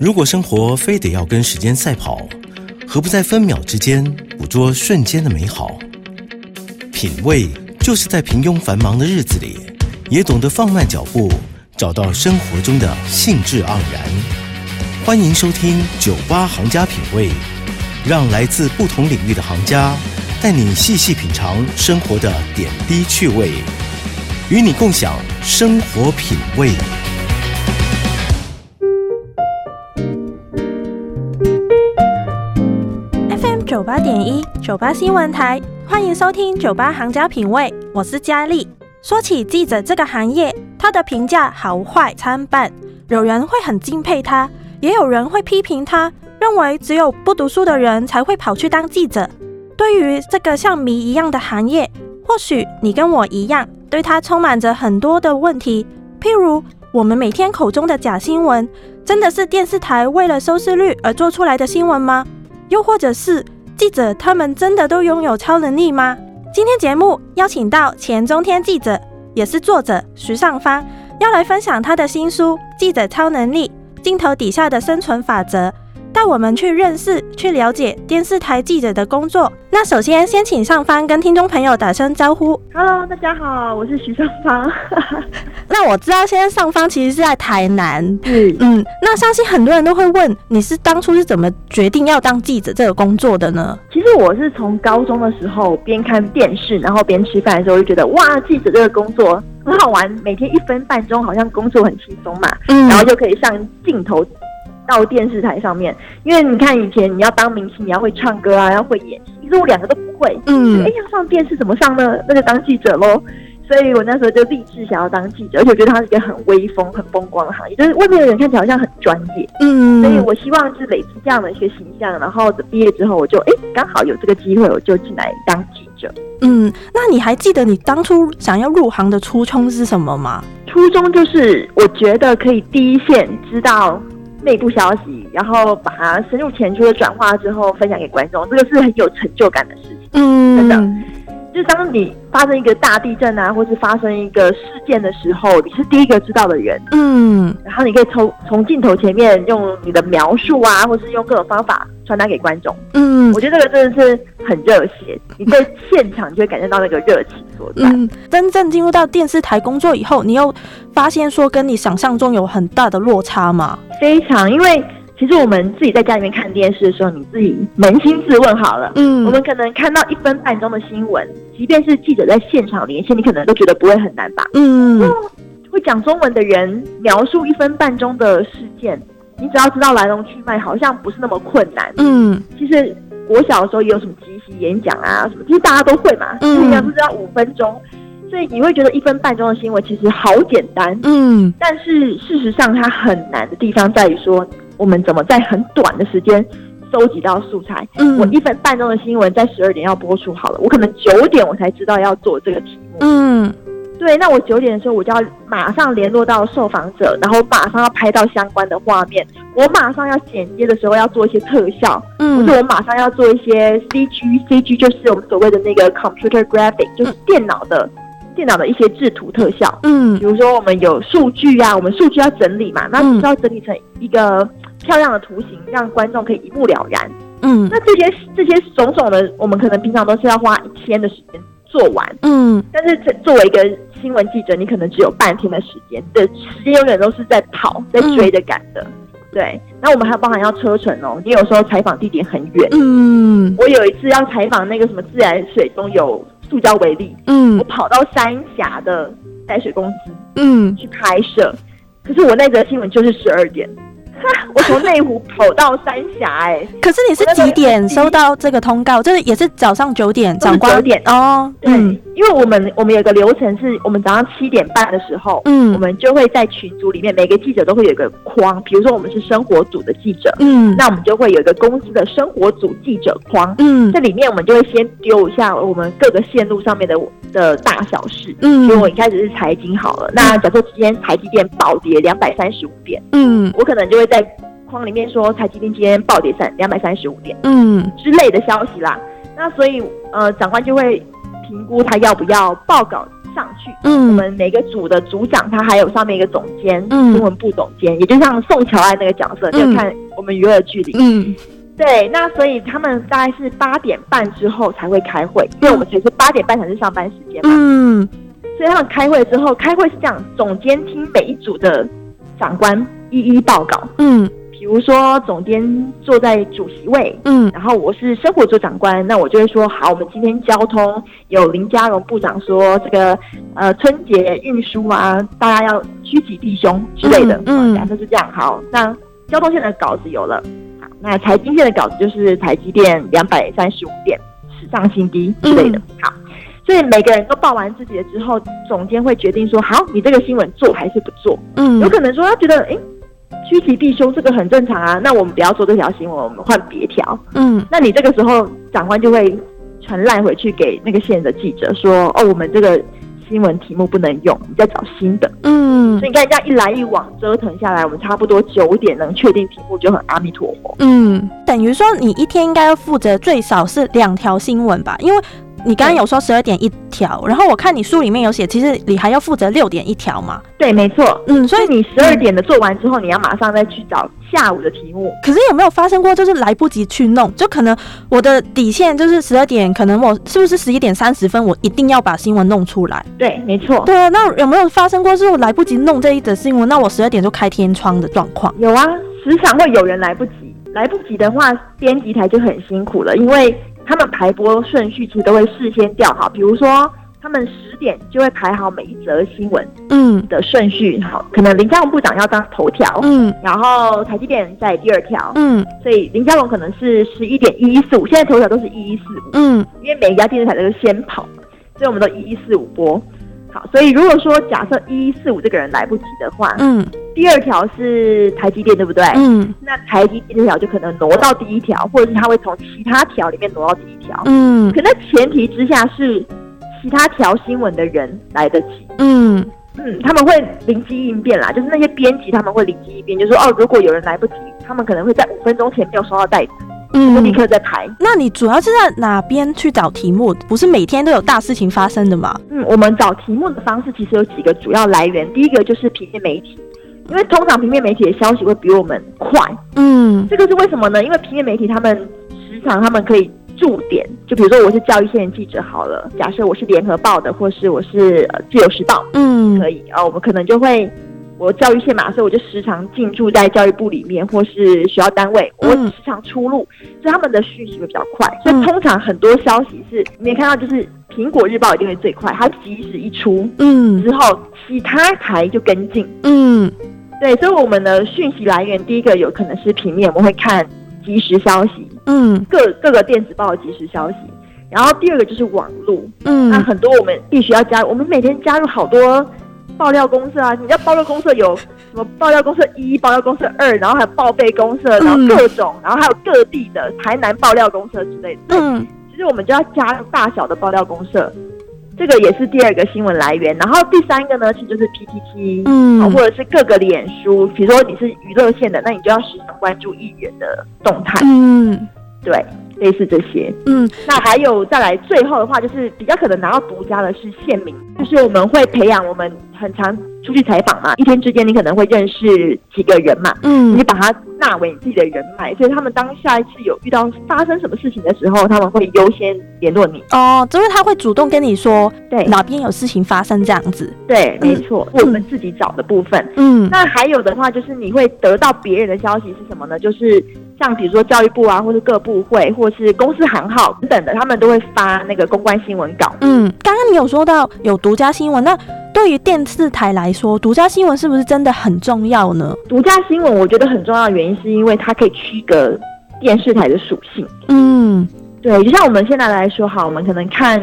如果生活非得要跟时间赛跑，何不在分秒之间捕捉瞬间的美好？品味就是在平庸繁忙的日子里，也懂得放慢脚步，找到生活中的兴致盎然。欢迎收听《酒吧行家品味》，让来自不同领域的行家带你细细品尝生活的点滴趣味，与你共享生活品味。九八点一九八新闻台，欢迎收听九八行家品味，我是佳丽。说起记者这个行业，他的评价好坏参半，有人会很敬佩他，也有人会批评他，认为只有不读书的人才会跑去当记者。对于这个像谜一样的行业，或许你跟我一样，对它充满着很多的问题，譬如我们每天口中的假新闻，真的是电视台为了收视率而做出来的新闻吗？又或者是记者他们真的都拥有超能力吗？今天节目邀请到前中天记者，也是作者徐尚芳，要来分享他的新书《记者超能力：镜头底下的生存法则》，带我们去认识、去了解电视台记者的工作。那首先，先请上方跟听众朋友打声招呼。Hello，大家好，我是徐尚芳。那我知道现在上方其实是在台南，嗯，嗯，那相信很多人都会问，你是当初是怎么决定要当记者这个工作的呢？其实我是从高中的时候边看电视，然后边吃饭的时候，就觉得哇，记者这个工作很好玩，每天一分半钟，好像工作很轻松嘛，嗯然后就可以上镜头到电视台上面。因为你看以前你要当明星，你要会唱歌啊，要会演戏，其实我两个都不会。嗯哎、要上电视怎么上呢？那就当记者喽。所以我那时候就立志想要当记者，而且我觉得它是一个很威风、很风光的行业，就是外面的人看起来好像很专业，嗯所以我希望是累积这样的一些形象，然后毕业之后我就哎刚好有这个机会，我就进来当记者。嗯，那你还记得你当初想要入行的初衷是什么吗？初衷就是我觉得可以第一线知道内部消息，然后把它深入浅出的转化之后分享给观众，这个是很有成就感的事情。嗯真的就是当你发生一个大地震啊，或是发生一个事件的时候，你是第一个知道的人，嗯然后你可以从从镜头前面用你的描述啊，或是用各种方法传达给观众。嗯我觉得这个真的是很热血，你在现场就会感觉到那个热情所在。嗯，真正进入到电视台工作以后，你又发现说跟你想象中有很大的落差吗？非常，因为其实我们自己在家里面看电视的时候，你自己扪心自问好了。嗯我们可能看到一分半钟的新闻，即便是记者在现场连线，你可能都觉得不会很难吧？嗯会讲中文的人描述一分半钟的事件，你只要知道来龙去脉，好像不是那么困难。嗯其实我小的时候也有什么即席演讲啊什么，其实大家都会嘛，嗯一样是要五分钟，所以你会觉得一分半钟的新闻其实好简单，嗯但是事实上它很难的地方在于说，我们怎么在很短的时间收集到素材。嗯我一分半钟的新闻在十二点要播出好了，我可能九点我才知道要做这个题目。嗯对，那我九点的时候我就要马上联络到受访者，然后马上要拍到相关的画面，我马上要剪接的时候要做一些特效，或嗯者我马上要做一些 CG，CG 就是我们所谓的那个 computer graphic，就是电脑的电脑的一些制图特效。嗯比如说我们有数据啊，我们数据要整理嘛，那嗯你是要整理成一个漂亮的图形，让观众可以一目了然。嗯。那这些这些种种的，我们可能平常都是要花一天的时间做完，嗯。但是这作为一个新闻记者，你可能只有半天的时间，对时间永远都是在跑、在追着赶的。对，那我们还包含要车程哦，你有时候采访地点很远。嗯。我有一次要采访那个什么自来水中有塑胶微粒，我嗯跑到三峡的淡水公司嗯。去拍摄，可是我那则新闻就是十二点，哈，我从内湖跑到三峡、哎，可是你是几点收到这个通告？就是也是早上九点，都是长官？9点。哦，对，嗯。因为我们我们有个流程是，我们早上七点半的时候，嗯我嗯们就会在群组里面，每个记者都会有一个框，比如说我们是生活组的记者，嗯。那我们就会有一个公司的生活组记者框，嗯。这里面我们就会先丢一下我们各个线路上面的的大小事。嗯。比如我一开始是财经好了，那假设今天台积电暴跌两百三十五点，嗯。我可能就会在框里面说台积电今天暴跌三两百三十五点嗯之类的消息啦。那所以呃，长官就会评估他要不要报告上去。嗯我嗯们每个组的组长，他还有上面一个总监，嗯新闻部总监，也就像宋乔安那个角色，就嗯看我们娱乐剧里。嗯对，那所以他们大概是八点半之后才会开会，因为我们才是八点半才是上班时间嘛。嗯所以他们开会之后，开会是这样，总监听每一组的长官一一报告。嗯比如说，总监坐在主席位，嗯然后我是生活组长官，那我就会说，好，我们今天交通有林佳荣部长说，这个呃春节运输啊，大家要趋吉避凶之类的。嗯嗯假设是这样，好，那交通线的稿子有了，好，那财经线的稿子就是台积电两百三十五点史上新低之类的。好，所以每个人都报完自己的之后，总监会决定说，好，你这个新闻做还是不做？嗯有可能说他觉得，诶，趋吉避凶这个很正常啊，那我们不要做这条新闻，我们换别条。嗯那你这个时候长官就会传赖回去给那个县的记者说，哦，我们这个新闻题目不能用，你再找新的。嗯所以你看这样一来一往折腾下来，我们差不多九点能确定题目就很阿弥陀佛。嗯，等于说你一天应该要负责最少是两条新闻吧？因为你刚刚有说十二点一条，然后我看你书里面有写，其实你还要负责六点一条嘛。对，没错。嗯，所以你十二点的做完之后，你要马上再去找下午的题目。可是有没有发生过，就是来不及去弄？就可能我的底线就是十二点，可能我是不是十一点三十分，我一定要把新闻弄出来？对，没错。对啊，那有没有发生过是我来不及弄这一则新闻，那我十二点就开天窗的状况？有啊，时常会有人来不及。来不及的话，编辑台就很辛苦了，因为他们排播顺序其实都会事先调好，比如说他们十点就会排好每一则新闻嗯。的顺序，好，可能林佳龙部长要当头条，嗯。然后台积电在第二条，嗯。所以林佳龙可能是十一点一一四五，现在头条都是一一四五，嗯。因为每一家电视台都是先跑，所以我们都一一四五播。好，所以如果说假设一一四五这个人来不及的话，嗯第二条是台积电，对不对？嗯那台积电这条就可能挪到第一条，或者是他会从其他条里面挪到第一条。嗯可那前提之下是其他条新闻的人来得及。嗯嗯，他们会灵机应变啦，就是那些编辑他们会灵机应变，就说哦，如果有人来不及，他们可能会在五分钟前没有收到袋子，就立嗯。刻在排。那你主要是在哪边去找题目？不是每天都有大事情发生的吗？嗯，我们找题目的方式其实有几个主要来源，第一个就是平面媒体，因为通常平面媒体的消息会比我们快，嗯这个是为什么呢？因为平面媒体他们时常他们可以驻点，就比如说我是教育线记者好了，假设我是联合报的，或是我是呃自由时报，嗯可以啊、我们可能就会。我教育线嘛，所以我就时常进驻在教育部里面，或是学校单位，我嗯时常出入，所以他们的讯息会比较快。所嗯以通常很多消息是，你也看到，就是苹果日报一定会最快，它即时一出嗯。之后，其他台就跟进。嗯。对，所以我们的讯息来源，第一个有可能是平面，我们会看即时消息，嗯。各各个电子报的即时消息。然后第二个就是网络，嗯。那嗯很多我们必须要加入，我们每天加入好多爆料公社啊。你知道爆料公社有什么？爆料公社一、爆料公社二，然后还有报备公社，然后嗯各种，然后还有各地的台南爆料公社之类的。嗯其实我们就要加入大小的爆料公社，这个也是第二个新闻来源。然后第三个呢，其实就是 PTT，嗯啊或者是各个脸书，比如说你是娱乐线的，那你就要时常关注议员的动态，嗯对，类似这些。嗯那还有再来最后的话，就是比较可能拿到独家的是县民，就是我们会培养我们很常出去采访嘛，一天之间你可能会认识几个人嘛，嗯你把他纳为你自己的人脉，所以他们当下一次有遇到发生什么事情的时候，他们会优先联络你。哦，就是他会主动跟你说对哪边有事情发生这样子。对，没错，我们自己找的部分。嗯那还有的话，就是你会得到别人的消息是什么呢？就是像比如说教育部啊，或是各部会，或是公司行号等等的，他们都会发那个公关新闻稿。嗯，刚刚你有说到有独家新闻，那对于电视台来说，独家新闻是不是真的很重要呢？独家新闻我觉得很重要的原因，是因为它可以区隔电视台的属性。嗯对，就像我们现在来说，好，我们可能看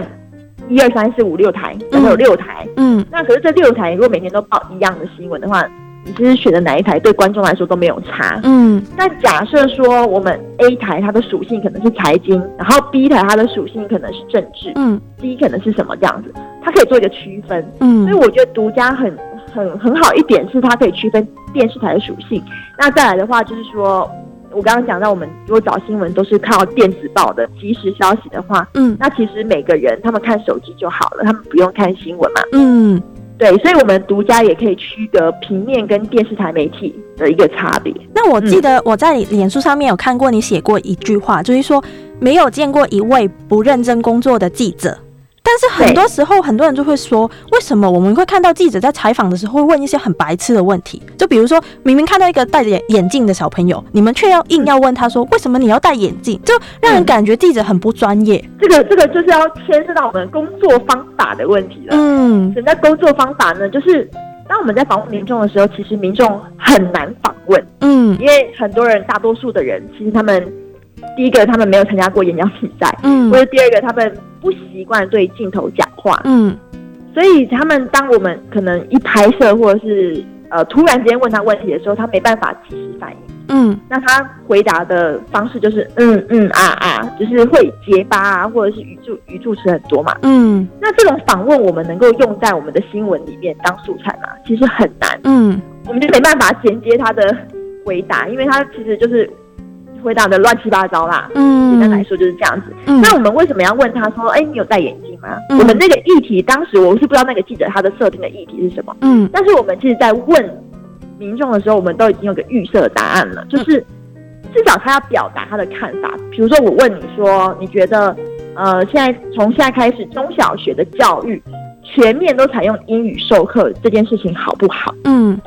一二三四五六台，然后有六台，嗯那可是这六台如果每天都报一样的新闻的话，你其实选的哪一台对观众来说都没有差。嗯但假设说我们 A 台它的属性可能是财经，然后 B 台它的属性可能是政治嗯，C 可能是什么这样子，它可以做一个区分。嗯所以嗯我觉得独家很很很好一点是它可以区分电视台的属性。那再来的话就是说，我我刚刚讲到，我们如果找新闻都是靠电子报的即时消息的话，嗯那其实每个人他们看手机就好了，他们不用看新闻嘛。嗯，对，所以我们独家也可以区隔平面跟电视台媒体的一个差别。那我记得我在脸书上面有看过你写过一句话，就是说没有见过一位不认真工作的记者。但是很多时候，很多人就会说，为什么我们会看到记者在采访的时候会问一些很白痴的问题？就比如说，明明看到一个戴着眼眼镜的小朋友，你们却要硬要问他说，为什么你要戴眼镜？就让人感觉记者很不专业。这个这个就是要牵涉到我们工作方法的问题了。嗯什么叫工作方法呢？就是当我们在访问民众的时候，其实民众很难访问，嗯因为很多人，大多数的人，其实他们第一个他们没有参加过演讲比赛，嗯或者第二个他们不习惯对镜头讲话，嗯所以他们当我们可能一拍摄或者是呃突然之间问他问题的时候，他没办法及时反应。嗯那他回答的方式就是嗯嗯啊啊，就是会结巴啊，或者是语助语助词很多嘛。嗯那这种访问我们能够用在我们的新闻里面当素材吗？其实很难，嗯我们就没办法衔接他的回答，因为他其实就是回答的乱七八糟啦。嗯，简单来说就是这样子。嗯那我们为什么要问他说，哎，你有戴眼镜吗？嗯我们那个议题当时我是不知道那个记者他的设定的议题是什么，嗯但是我们其实在问民众的时候，我们都已经有个预设的答案了，就是至少他要表达他的看法。比如说我问你说，你觉得呃，现在从现在开始中小学的教育全面都采用英语授课这件事情好不好？嗯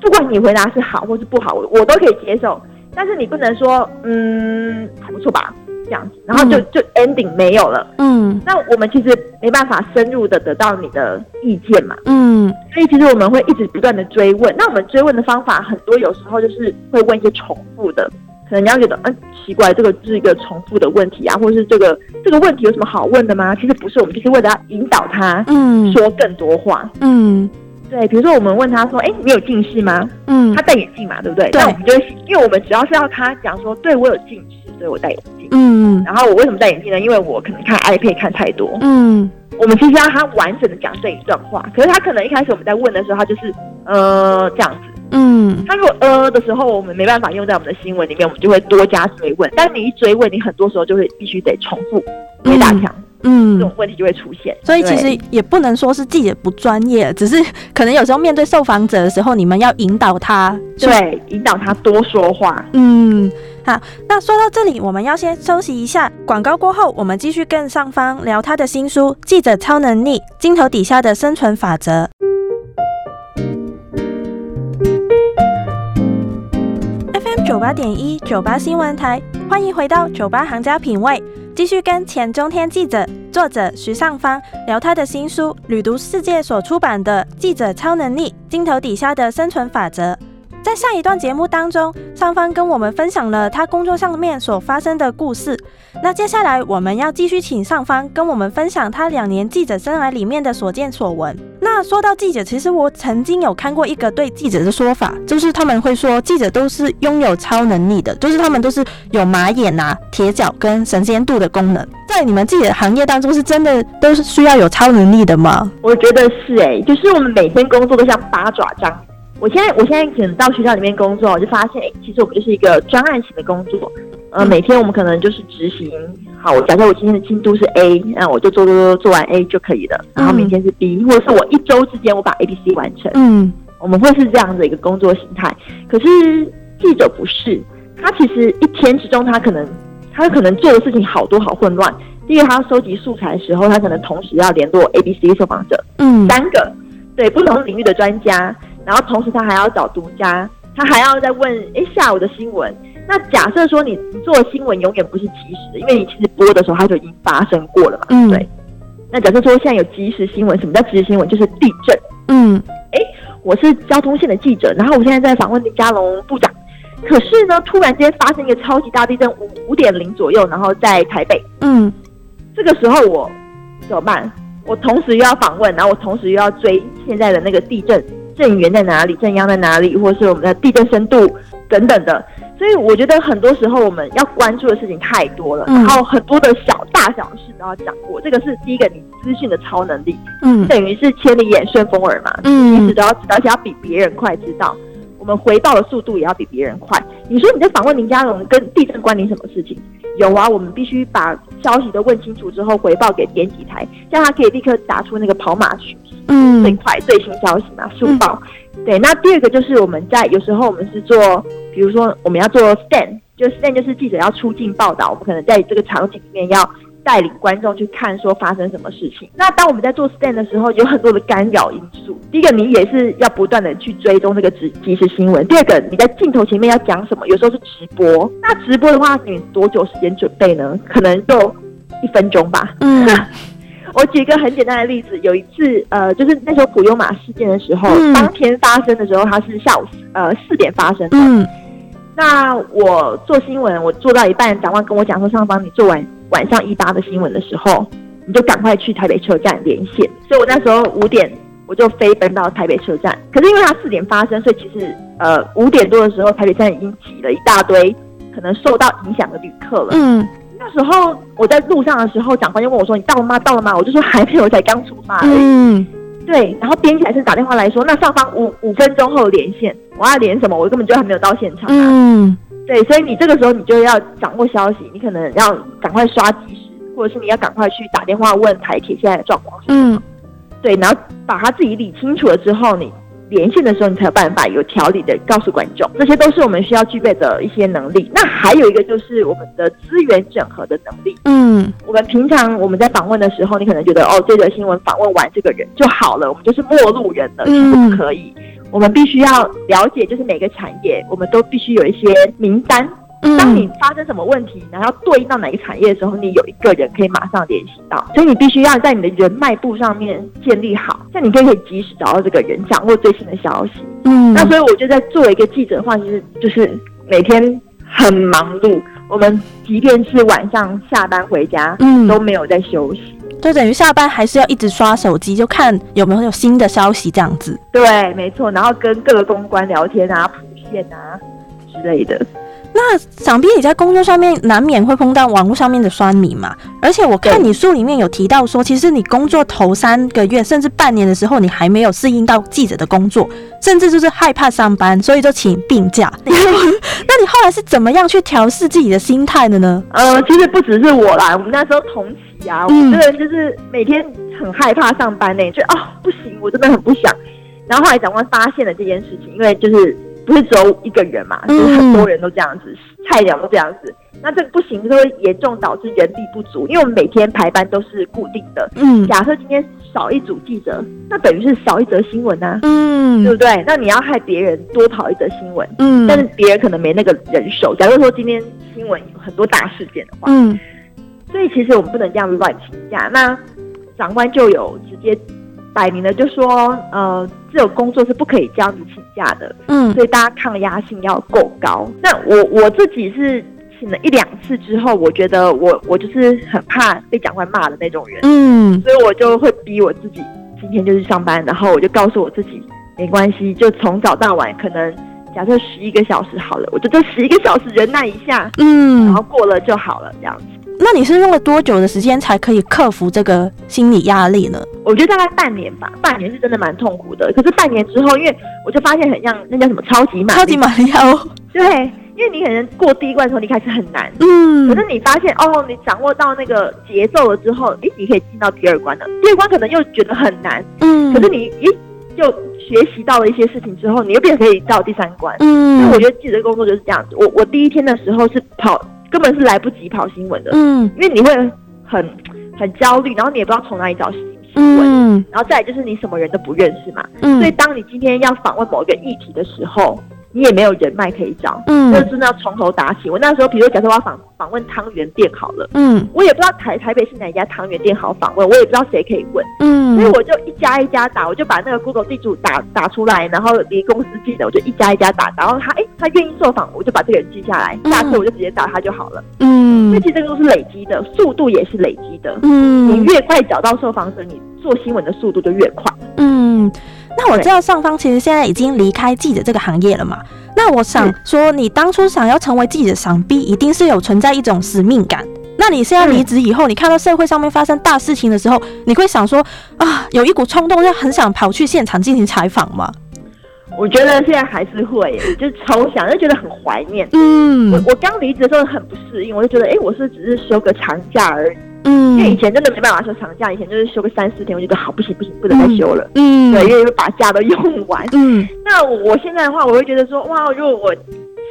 不管你回答是好或是不好，我我都可以接受。但是你不能说嗯还不错吧这样子，然后就、就 ending 没有了。嗯那我们其实没办法深入的得到你的意见嘛，嗯所以其实我们会一直不断的追问。那我们追问的方法很多，有时候就是会问一些重复的，可能你要觉得嗯奇怪，这个是一个重复的问题啊，或者是这个这个问题有什么好问的吗？其实不是，我们就是为了要引导他嗯说更多话。嗯对，比如说我们问他说，哎，你有近视吗？嗯他戴眼镜嘛，对不对？对那我们就会，因为我们只要是要他讲说，对我有近视，所以我戴眼镜。嗯然后我为什么戴眼镜呢？因为我可能看 iPad 看太多。嗯我们其实要他完整的讲这一段话，可是他可能一开始我们在问的时候，他就是呃这样子。嗯他如果呃的时候，我们没办法用在我们的新闻里面，我们就会多加追问。但你一追问，你很多时候就会必须得重复回答墙，这嗯这种问题就会出现。所以其对实也不能说是记者不专业，只是可能有时候面对受访者的时候，你们要引导他。就对引导他多说话。嗯，好。那说到这里，我们要先休息一下。广告过后，我们继续跟上方聊他的新书《记者超能力：镜头底下的生存法则》。FM 九八点一九八新闻台，欢迎回到酒吧行家品味，继续跟前中天记者、作者徐尚方聊他的新书《旅读世界》所出版的《记者超能力：镜头底下的生存法则》。在上一段节目当中，上方跟我们分享了他工作上面所发生的故事。那接下来我们要继续请上方跟我们分享他两年记者生涯里面的所见所闻。那说到记者，其实我曾经有看过一个对记者的说法，就是他们会说记者都是拥有超能力的，就是他们都是有马眼啊、铁脚跟神仙度的功能。在你们自己的行业当中，是真的都是需要有超能力的吗？我觉得是哎、就是我们每天工作都像八爪章。我现在我现在可能到学校里面工作，我就发现，哎、其实我们就是一个专案型的工作。呃，嗯每天我们可能就是执行，好，我假设我今天的进度是 A，那我就做做做做完 A 就可以了。然后明天是 B，、或者是我一周之间我把 A、B、C 完成。嗯我们会是这样的一个工作形态。可是记者不是，他其实一天之中，他可能他可能做的事情好多好混乱。第一个，他要收集素材的时候，他可能同时要联络 A、B、C 受访者嗯三个，对不同领域的专家，然后同时他还要找独家，他还要再问，诶，下午的新闻。那假设说你你做新闻永远不是及时的，因为你其实播的时候它就已经发生过了嘛，嗯对。那假设说现在有即时新闻，什么叫即时新闻？就是地震。嗯我是交通线的记者，然后我现在在访问林佳龙部长。可是呢，突然间发生一个超级大地震，五五点零左右，然后在台北。嗯这个时候我怎么办？我同时又要访问，然后我同时又要追现在的那个地震震源在哪里，震央在哪里，或是我们的地震深度等等的。所以我觉得很多时候我们要关注的事情太多了，嗯然后很多的小大小事都要掌握。这个是第一个你资讯的超能力，嗯等于是千里眼顺风耳嘛。嗯你都要知道，而且要比别人快知道。我们回报的速度也要比别人快。你说你在访问林家龙跟地震关联什么事情？有啊，我们必须把消息都问清楚之后回报给编辑台，这样他可以立刻打出那个跑马嗯最快最新消息嘛，速报。对，那第二个就是我们在有时候我们是做，比如说我们要做 stand，就 stand 就是记者要出镜报道，我们可能在这个场景里面要带领观众去看说发生什么事情。那当我们在做 stand 的时候，有很多的干扰因素。第一个，你也是要不断的去追踪这个即即时新闻；第二个，你在镜头前面要讲什么，有时候是直播。那直播的话，你多久时间准备呢？可能就一分钟吧。嗯 我举一个很简单的例子，有一次，呃，就是那时候普悠玛事件的时候，嗯当天发生的时候，它是下午呃四点发生的。嗯那我做新闻，我做到一半，长官跟我讲说，上方你做完晚上一八的新闻的时候，你就赶快去台北车站连线。所以我那时候五点我就飞奔到台北车站，可是因为它四点发生，所以其实呃五点多的时候，台北站已经挤了一大堆可能受到影响的旅客了。嗯那时候我在路上的时候，长官就问我说：“你到了吗？到了吗？”我就说还没有，才刚出发。嗯对，然后编辑还是打电话来说，那上方五五分钟后连线，我要连什么？我根本就还没有到现场啊。嗯对，所以你这个时候你就要掌握消息，你可能要赶快刷即时，或者是你要赶快去打电话问台铁现在的状况是什么。嗯对，然后把他自己理清楚了之后，你连线的时候，你才有办法有条理的告诉观众，这些都是我们需要具备的一些能力。那还有一个就是我们的资源整合的能力。嗯我们平常我们在访问的时候，你可能觉得哦，这则新闻访问完这个人就好了，我们就是陌路人了，其实嗯不可以。我们必须要了解，就是每个产业，我们都必须有一些名单。当你嗯发生什么问题，然后对应到哪个产业的时候，你有一个人可以马上联系到，所以你必须要在你的人脉部上面建立好，这样你就可以及时找到这个人，掌握最新的消息。嗯那所以我觉得，在作为一个记者的话，其实就是每天很忙碌。我们即便是晚上下班回家，嗯都没有在休息。就等于下班还是要一直刷手机，就看有没有有新的消息这样子。对，没错。然后跟各个公关聊天啊、普线啊之类的。那想必你在工作上面难免会碰到网络上面的酸民嘛，而且我看你书里面有提到说，其实你工作头三个月甚至半年的时候，你还没有适应到记者的工作，甚至就是害怕上班，所以就请病假。那你后来是怎么样去调试自己的心态的呢？呃，其实不只是我啦，我们那时候同期啊，我嗯们这个人就是每天很害怕上班呢、就哦不行，我真的很不想。然后后来长官发现了这件事情，因为就是不是只有一个人嘛，嗯就是很多人都这样子，菜鸟都这样子。那这个不行，就会严重导致人力不足，因为我们每天排班都是固定的。嗯假设今天少一组记者，那等于是少一则新闻啊，对嗯不对？那你要害别人多跑一则新闻，嗯但是别人可能没那个人手。假如说今天新闻有很多大事件的话，嗯所以其实我们不能这样乱请假。那长官就有直接摆明了就说，呃，这种工作是不可以这样子请假的，嗯所以大家抗压性要够高。那我我自己是请了一两次之后，我觉得我我就是很怕被长官骂的那种人，嗯所以我就会逼我自己今天就去上班，然后我就告诉我自己没关系，就从早到晚可能。假设十一个小时好了，我就这十一个小时忍耐一下，嗯然嗯后，过了就好了，这样子。那你是用了多久的时间才可以克服这个心理压力呢？我觉得大概半年吧，半年是真的蛮痛苦的。可是半年之后，因为我就发现很像那叫什么超级玛丽超级玛利亚哦，对，因为你可能过第一关的时候，你开始很难，嗯可是你发现哦，你掌握到那个节奏了之后，诶，你可以进到第二关了。第二关可能又觉得很难，嗯可是你诶就学习到了一些事情之后，你又变成可以到第三关。嗯所以我觉得记者工作就是这样子。我我第一天的时候是跑，根本是来不及跑新闻的，嗯。因为你会很很焦虑，然后你也不知道从哪里找新新闻。嗯。然后再来就是你什么人都不认识嘛，嗯。所以当你今天要访问某一个议题的时候，你也没有人脉可以找，嗯。就是真的要从头打起。我那时候，比如假设我要访访问汤圆店好了，嗯。我也不知道台台北是哪一家汤圆店好访问，我也不知道谁可以问，嗯。所以我就一家一家打，我就把那个 Google 地主打打出来，然后离公司近的我就一家一家打，然后他哎他愿意受访，我就把这个人记下来，嗯下次我就直接找他就好了。嗯那其实这个都是累积的，速度也是累积的。嗯你嗯越快找到受访者，你做新闻的速度就越快。嗯，那我知道上方其实现在已经离开记者这个行业了嘛。那我想说，你当初想要成为记者，想必一定是有存在一种使命感。那你现在离职以后，你看到社会上面发生大事情的时候，你会想说啊，有一股冲动，就很想跑去现场进行采访吗？我觉得现在还是会耶，就是抽想就觉得很怀念。嗯我我刚离职的时候很不适应，我就觉得，哎、我是只是休个长假而已。嗯因为以前真的没办法休长假，以前就是休个三四天，我就觉得好不行不行，不能再休了。嗯对，因为会把假都用完。嗯那我我现在的话，我会觉得说，哇，如果我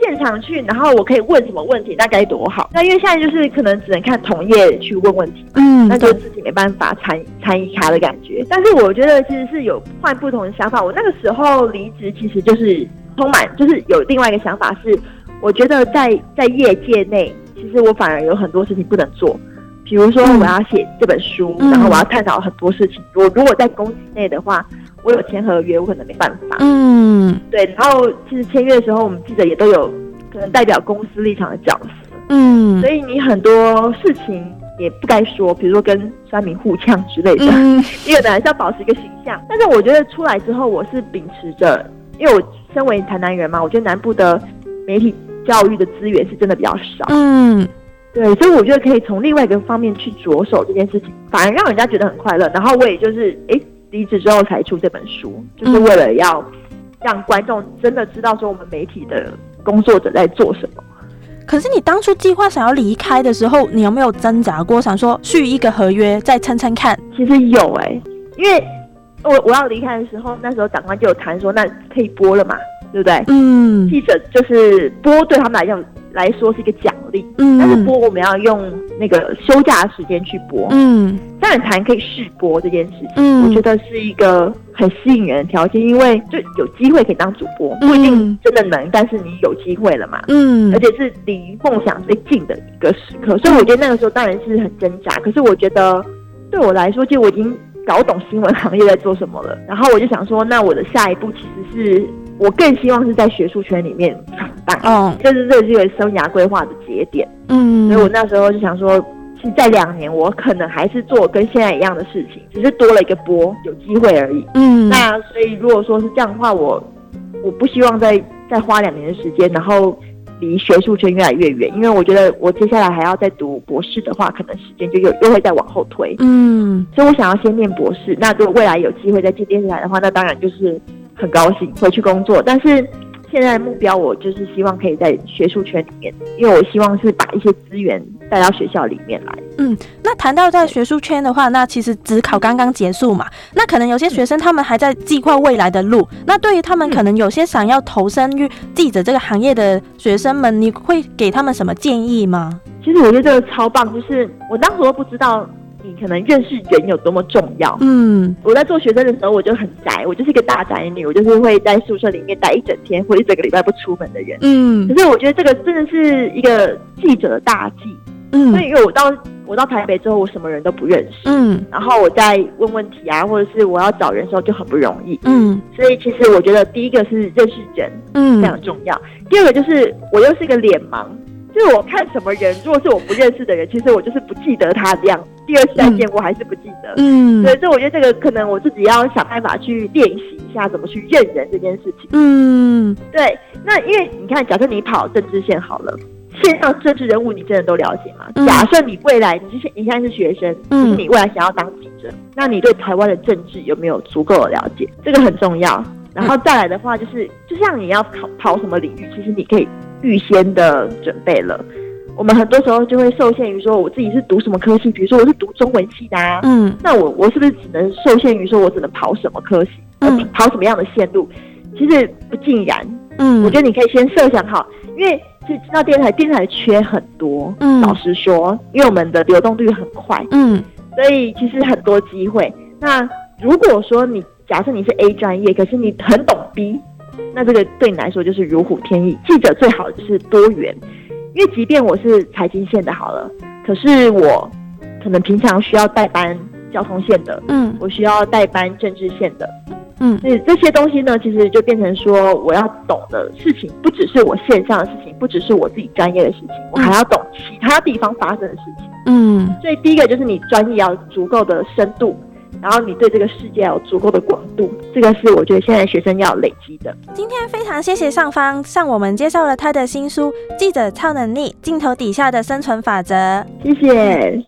现场去，然后我可以问什么问题，那该多好。那因为现在就是可能只能看同业去问问题，嗯那就自己没办法参参与他的感觉。但是我觉得其实是有换不同的想法。我那个时候离职，其实就是充满，就是有另外一个想法是，我觉得在在业界内，其实我反而有很多事情不能做。比如说，嗯我要写这本书，嗯然后我要探讨很多事情。我如果在公司内的话，我有签合约，我可能没办法。嗯对，然后其实签约的时候，我们记者也都有可能代表公司立场的角色，嗯所以你很多事情也不该说，比如说跟酸民互呛之类的，嗯 因为本来是要保持一个形象。但是我觉得出来之后，我是秉持着，因为我身为台南人嘛，我觉得南部的媒体教育的资源是真的比较少，嗯对，所以我觉得可以从另外一个方面去着手这件事情，反而让人家觉得很快乐。然后我也就是诶离职之后才出这本书，就是为了要让观众真的知道说我们媒体的工作者在做什么。可是你当初计划想要离开的时候，你有没有挣扎过，想说续一个合约再撑撑看？其实有诶，因为我我要离开的时候，那时候长官就有谈说，那可以播了嘛，对不对？嗯记者就是播对他们来讲来说是一个奖励，嗯但是播我们要用那个休假的时间去播。嗯当然谈可以试播这件事情，嗯我觉得是一个很吸引人的条件，因为就有机会可以当主播，不一定嗯真的能，但是你有机会了嘛。嗯而且是离梦想最近的一个时刻，所以我觉得那个时候当然是很挣扎。可是我觉得对我来说，其实我已经搞懂新闻行业在做什么了。然后我就想说，那我的下一步其实是我更希望是在学术圈里面闯荡，哦这是这是一个生涯规划的节点。嗯所以我那时候就想说，其实在两年我可能还是做跟现在一样的事情，只是多了一个波，有机会而已。嗯那所以如果说是这样的话，我我不希望再再花两年的时间，然后离学术圈越来越远，因为我觉得我接下来还要再读博士的话，可能时间就又又会再往后推。嗯所以我想要先念博士。那如果未来有机会再进电视台的话，那当然就是很高兴回去工作。但是现在的目标，我就是希望可以在学术圈里面，因为我希望是把一些资源带到学校里面来。嗯那谈到在学术圈的话，那其实职考刚刚结束嘛，那可能有些学生他们还在计划未来的路。那对于他们可能有些想要投身于记者这个行业的学生们，你会给他们什么建议吗？其实我觉得这个超棒，就是我当时都不知道你可能认识人有多么重要。嗯我在做学生的时候，我就很宅，我就是一个大宅女，我就是会在宿舍里面待一整天或者一整个礼拜不出门的人。嗯可是我觉得这个真的是一个记者的大忌，嗯所以因为我到我到台北之后，我什么人都不认识，嗯然后我在问问题啊，或者是我要找人的时候就很不容易。嗯所以其实我觉得第一个是认识人嗯非常重要，第二个就是我又是一个脸盲，就是我看什么人，如果是我不认识的人，其实我就是不记得他这样，第二次再见我还是不记得。嗯对，所以我觉得这个可能我自己要想办法去练习一下怎么去认人这件事情。嗯对，那因为你看，假设你跑政治线好了，线上政治人物你真的都了解吗？嗯假设你未来你是现你现在是学生，嗯就是你未来想要当记者，那你对台湾的政治有没有足够的了解？这个很重要。然后再来的话，就是就像你要跑跑什么领域，其实你可以预先的准备了。我们很多时候就会受限于说我自己是读什么科系，比如说我是读中文系的啊，嗯那我我是不是只能受限于说我只能跑什么科系，呃嗯跑什么样的线路？其实不尽然，嗯我觉得你可以先设想好，因为其实知道电台电台的缺很多，嗯老实说，因为我们的流动率很快，嗯所以其实很多机会。那如果说你假设你是 A 专业，可是你很懂 B，那这个对你来说就是如虎添翼。记者最好就是多元，因为即便我是财经线的好了，可是我可能平常需要代班交通线的，嗯。我需要代班政治线的，嗯。所以这些东西呢，其实就变成说，我要懂的事情不只是我线上的事情，不只是我自己专业的事情，我还要懂其他地方发生的事情。嗯。所以第一个就是你专业要足够的深度，然后你对这个世界有足够的广度，这个是我觉得现在学生要累积的。今天非常谢谢上方向我们介绍了他的新书《记者超能力：镜头底下的生存法则》。谢谢。